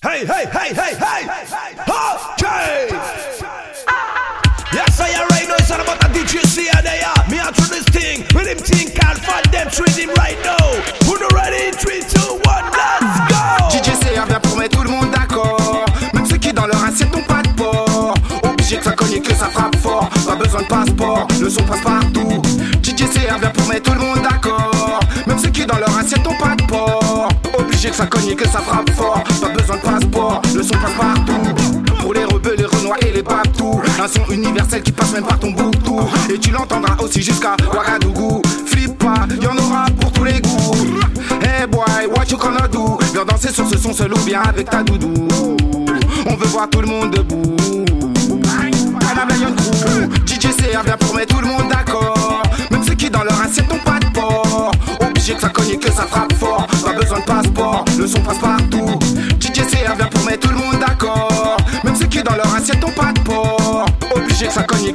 Hey, hey, hey, hey, hey! Okay! Yes, I am right now. It's all about the DJ C and they are. Me out this thing. With him thing called Fat Them Treat right now. Who no ready? In 3, 2, 1, let's go! DJ CR vient pour mettre tout le monde d'accord. Même ceux qui dans leur assiette n'ont pas de porc. Obligé de cogne que ça frappe fort. Pas besoin de passeport, le son passe partout. DJ CR vient pour mettre tout le monde d'accord. Même ceux qui dans leur assiette n'ont pas de porc. Obligé ça cogne que ça frappe fort. Pas besoin de passeport, le son passe partout. Pour les rebeux, les renois et les paptous. Un son universel qui passe même par ton boutou. Et tu l'entendras aussi jusqu'à Ouagadougou. Flip pas, y'en aura pour tous les goûts. Hey boy, what you gonna do? Viens danser sur ce son seul ou bien avec ta doudou. On veut voir tout le monde debout. Panam Lion Crew, DJ CR vient pour mettre tout le monde d'accord. Même ceux qui dans leur assiette n'ont pas de porc. Obligé que ça cogne et que ça frappe fort. Pas besoin de passeport, le son passe partout.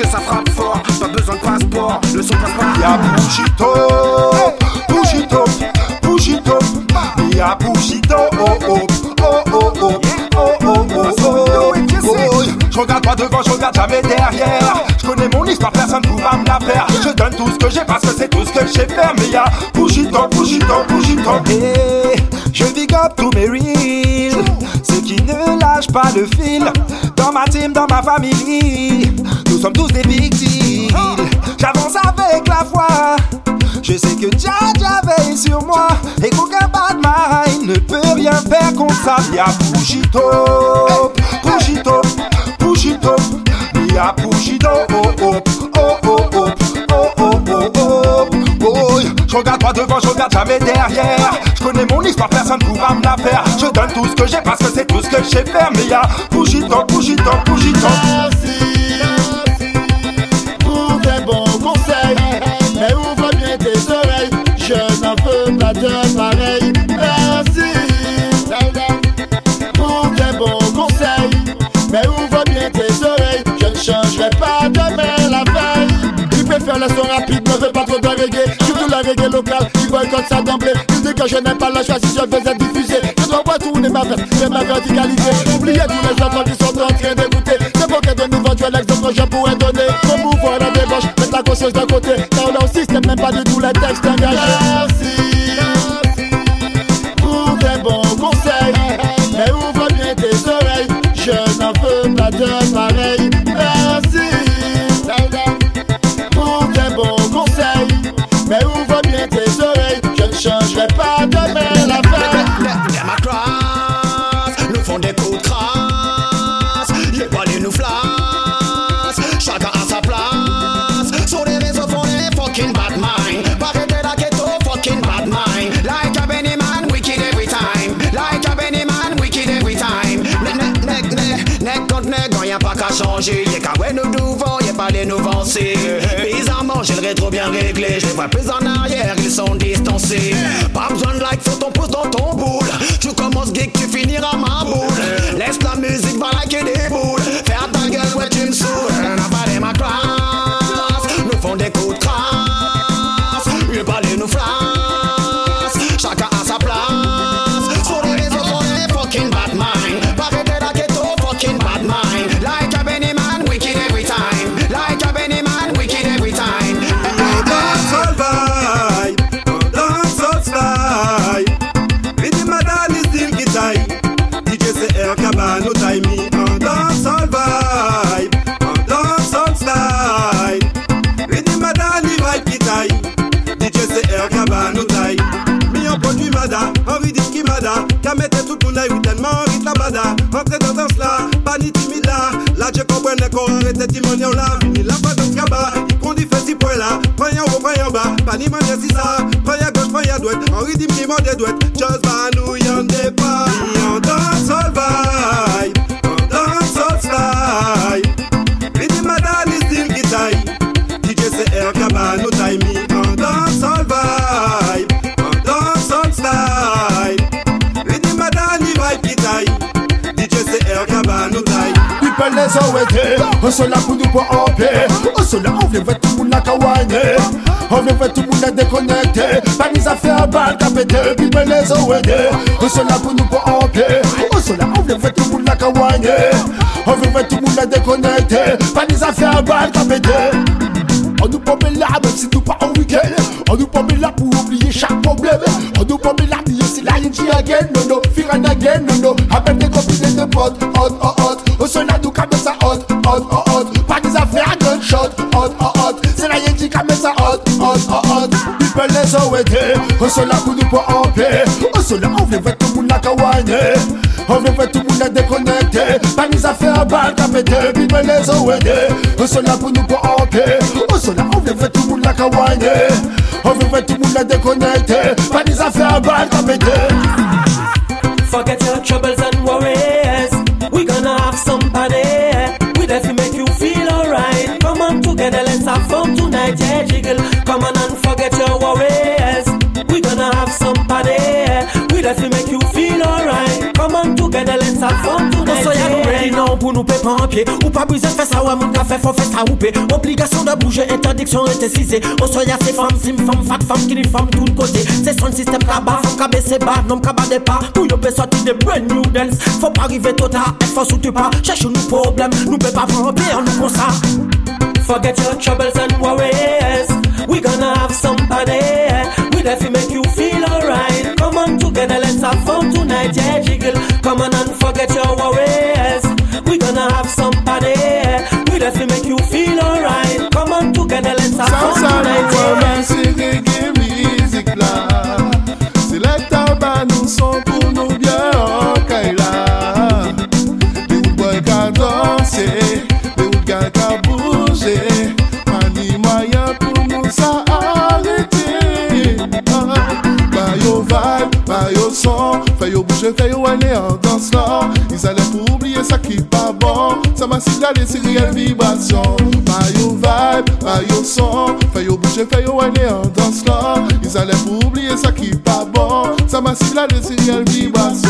Que ça frappe fort. Pas besoin de passeport, le son partout. Y'a Bouchito, Bouchito, Bouchito, Y'a Bouchito, oh oh, oh oh oh, oh oh oh, oh oh. Je regarde pas devant, je regarde jamais derrière. Je connais mon histoire, personne pourra me la faire. Je donne tout ce que j'ai parce que c'est tout ce que je sais faire. Mais y'a Bouchito, Bouchito. Et je big up tous mes reels, ceux qui ne lâchent pas le fil. Dans ma team, dans ma famille, nous sommes tous des deals. J'avance avec la foi. Je sais que Jah Jah veille sur moi et qu'aucun bad mind ne peut rien faire contre ça. Y'a Bouchito, Bouchito, Bouchito, Y'a Bouchito, oh oh, oh oh oh, oh oh oh oh. Boy, je regarde pas devant, je regarde jamais derrière. Je connais mon histoire, personne pourra me la faire. Je donne tout ce que j'ai parce que c'est tout ce que je sais faire. Mais y'a Bouchito, Bouchito. Merci de pareil. Merci pour tes bons conseils. Mais ouvre bien tes oreilles, je ne changerai pas demain la veille. Il préfère le son rapide, ne veut pas trop de reggae. Surtout la reggae locale, il boycotte ça d'emblée. Il dit que je n'ai pas la choix si je faisais diffuser. Je dois pas tourner ma veste, vais me radicaliser. Oubliez tous les enfants qui sont en train d'écouter. C'est pour que de nouveaux tu l'exemple que je pourrais donner. Promouvoir la débauche, mettre la conscience d'un côté. Car leur système n'aime pas du tout les textes engagés. Merci vancer. Bizarrement, j'ai le rétro bien réglé. Je les vois plus en arrière, ils sont distancés. Pas besoin de like, faut ton pouce dans ton boule. Tu commences geek, tu finiras ma boule. Laisse la musique, va en produit mada, en qui. Qu'à tout le monde tellement la bada. Entrez dans danse là, pas ni timide là. Là je comprends arrête timonion là. Ni la pas dans kaba, qu'on dit fait si point là. En bas, pas ni si ça. Prends à gauche, prends à droite, en rythme qui monte des. Just va nous y'en des pas. Pour nous pour en pied. On sont là, on veut faire tout le monde la kawagne. On veut faire tout le monde être déconnecté. Pas mis à faire balle, qu'a pété. On nous pompe là, même si nous pas en week-end. On nous pompe là pour oublier chaque problème. On nous pompe là, si la yinji again, non, non, firan again, non, non. Appelle Hot, hot, hot, hot. Oh, o sonha do cabeça, hot, hot, hot, hot. Pra desafiar gunshot, hot, hot, hot. Será gente cabeça, hot, hot, hot, hot. People les ouete, o sonha tudo por ampe. O sonha ouve, vai todo mundo na kawane. Ouve, vai todo mundo na déconnecté. Pra desafiar a eh. eh. barca, pété. People les ouete, o sonha tudo por ampe. O sonha ouve, vai todo mundo na kawane. Ouve, vai todo mundo na déconnecté. Pra desafiar a eh. barca, pété. Forget your troubles tonight. Yeah, jiggle. Come on and forget your worries. We gonna have some party. We there to make you feel alright. Come on together, let's have fun tonight. So yeah, ready now pour nous péper en pied. Ou pas briser faire ça, ouais, mon café, faut faire ça ou Obligation de bouger, interdiction interdisée. On soit y'a ces femmes, sim, femmes, fat, femmes, qui femmes, tout le côté. C'est son système cabas, femme cabé, c'est bas, non cabas des pas. Pour yo peut sortir des brand new dance. Faut pas arriver trop tard, ou tu pas. Cherche nous problème, nous peut pas prendre nous comme ça. Forget your troubles and worries. We gonna have some party. We there to make you feel alright. Come on together, let's have fun tonight. Yeah, jiggle. Come on and forget your worries. We gonna have some party. We there to make you feel alright. Come on together, let's have fun tonight. Yeah. c'est reggae music là Yo bouger, fais yo aller en danse là Ils allaient pour oublier ça qui pas bon Ça m'a signalé c'est réelle vibration Bah yo vibe, bah yo son Fais yo bouger, fais yo aller en danse là Ils allaient pour oublier ça qui pas bon Ça m'a signalé c'est réelle vibration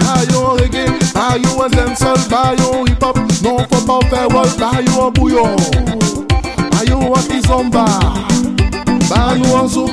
Bah yo reggae, bah yo un dancehall Bah yo hip hop, non faut pas faire wall Bah yo un bouillon Bah yo un kizomba? Bah nous en zouk,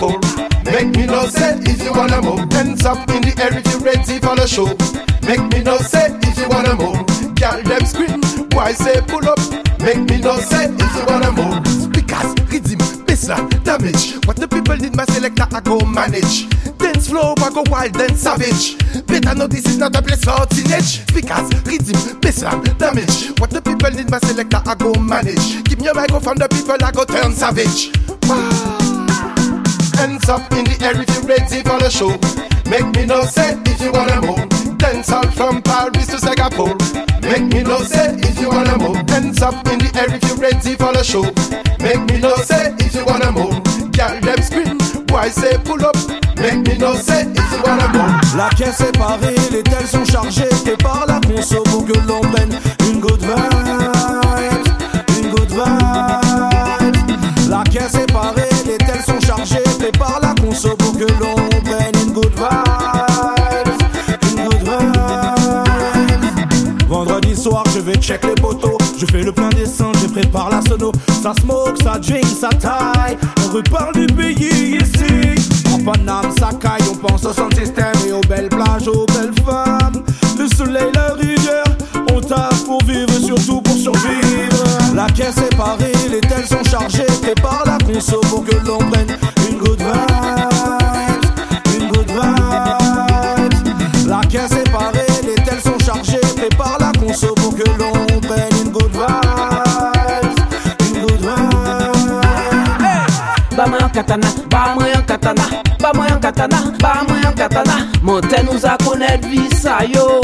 Make me no say if you wanna move. Hands up in the air if you're ready for the show. Make me no say if you wanna move. Girl them scream, why say pull up? Make me no say if you wanna move. Speakers, rhythm, bassline, damage. What the people need my selector I go manage. Dance flow, I go wild and savage. Better know this is not a place for teenage. Speakers, rhythm, bassline, damage. What the people need my selector I go manage. Give me a microphone, the people I go turn savage. Wow. Hands up in the air if you're ready for the show. Make me know say if you wanna move. Dance out from Paris to Singapore. Make me know say if you wanna move. Hands up in the air if you're ready for the show. Make me know say if you wanna move. Girl them scream, why say pull up? Make me know say if you wanna move. La caisse est parée, les tels sont chargés Je fais le plein d'essence, je prépare la sono. Ça smoke, ça drink, ça taille. On reparle du pays ici. En Paname, ça caille, on pense au sound system Et aux belles plages, aux belles femmes. Le soleil, la rivière On taffe pour vivre, surtout pour survivre. La caisse est parée, les tels sont chargés. Prépare la conso pour que l'on prenne katana, ba mwen katana Ba mwen yon katana, ba mwen yon katana Monte nou a konet visa yo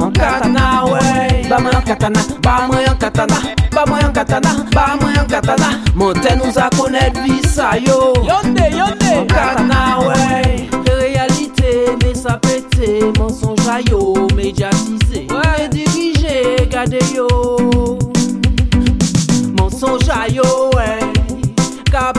En katana, ouais Ba mwen yon katana, ba mwen yon katana ba katana, ba katana. Monte nous a connaître vie ça yo. Yonde, yonde. Katana ouais. Réalité, mais ça pété, mensonge à yo, médiatisé. Ouais, dirigé, gardez yo. Mensonge à yo, ouais. Ka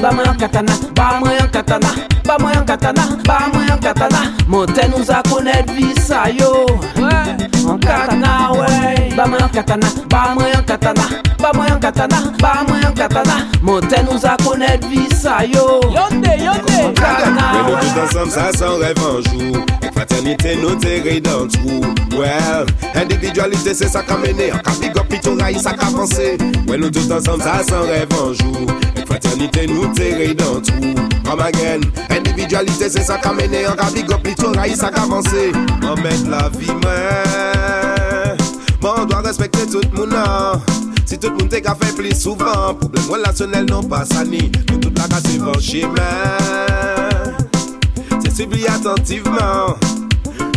Ba moi un katana, ba moi un katana, ba moi un katana, ba moi un katana. Monte nous a connaître vie ça yo. Ouais. En katana, ouais. Ba moi un katana, ba moi un katana, ba moi un katana, ba moi un katana. Monte nous a connaître vie ça yo. Yonde, yonde. Mais nous tous ensemble, ça sans rêve un jour. Et fraternité, nous terrer dans le trou. Well, individualité, c'est ça qu'a mené. En cas big up, pis ton raïs, ça qu'a pensé. Ouais, nous tous ensemble, ça sans rêve un jour. Et fraternité, nous terrer dans le trou. Come again, individualité, c'est ça qu'a mené. En cas big up, pis ton raïs, ça qu'a pensé. On met la vie, man. Souvent, doit respecter tout le monde. Si tout le monde a fait plus souvent, problème relationnel non pas sani. Nous toute la casse vont chemin. C'est suivi attentivement.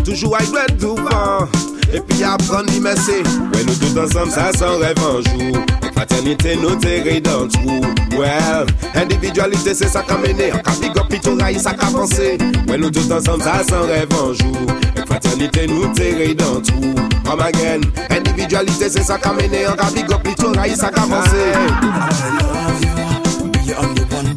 Toujours à être devant. epi apren li mese Wè nou tout ansam sa san rev anjou Ek fraternite nou te ridan trou. Well, individualite se sa kamene An ka bigop pitou rayi sa ka panse Wè nou tout ansam sa san rev anjou Ek fraternite nou te ridan trou. Om again, individualite se sa kamene An ka bigop pitou rayi sa ka panse I love you, be on the one.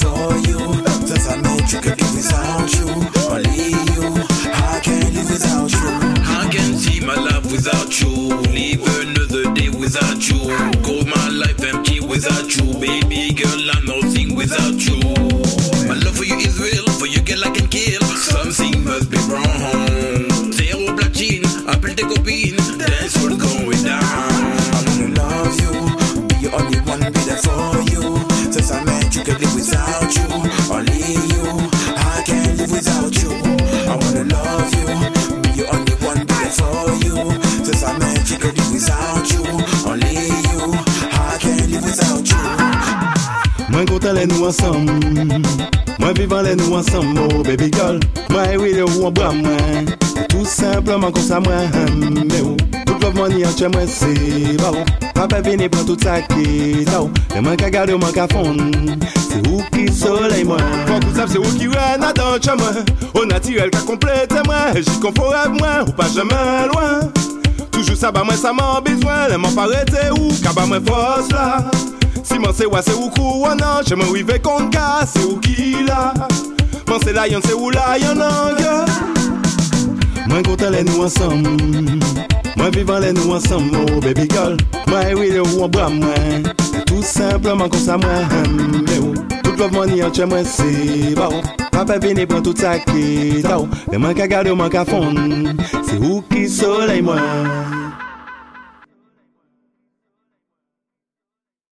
For you. I without you. Only you, I can't live without you. I can see my life without you. Live another day without you. Call my life empty without you. Baby girl, I'm nothing without you. My love for you is real. For you, girl, I can kill. Something must be wrong. Zéro. lè nou ansam Mwen vivan lè nou ansam Oh baby girl. Mwen e wile ou an bra mwen Tout simplement kon sa mwen Mè ou Tout love money an chè mwen se ba ou Pape vini pran tout sa ki ta ou Lè mwen ka gade ou mwen ka fon Se ou ki soley mwen Fon kou sap se ou ki wè nan dan chè mwen O natirel ka komplete mwen Jit kon fò rev mwen Ou pa jèmè lwen Toujou sa ba mwen sa man bezwen Lè mwen parete ou Ka ba mwen fos la Si man se wè se ou kou anan Che man wive konka se ou ki la. Man se layon se ou layon an Mwen kontan lè nou ansam Mwen vivan lè nou ansam Oh baby girl Mwen e wile ou an bra mwen. Tout simplement kon sa mwen Mwen ou Tout love money an che mwen se ba ou. Pape vini pran tout sa ki ta ou Lè man ka gade ou man ka fon Se ou ki soley mwen.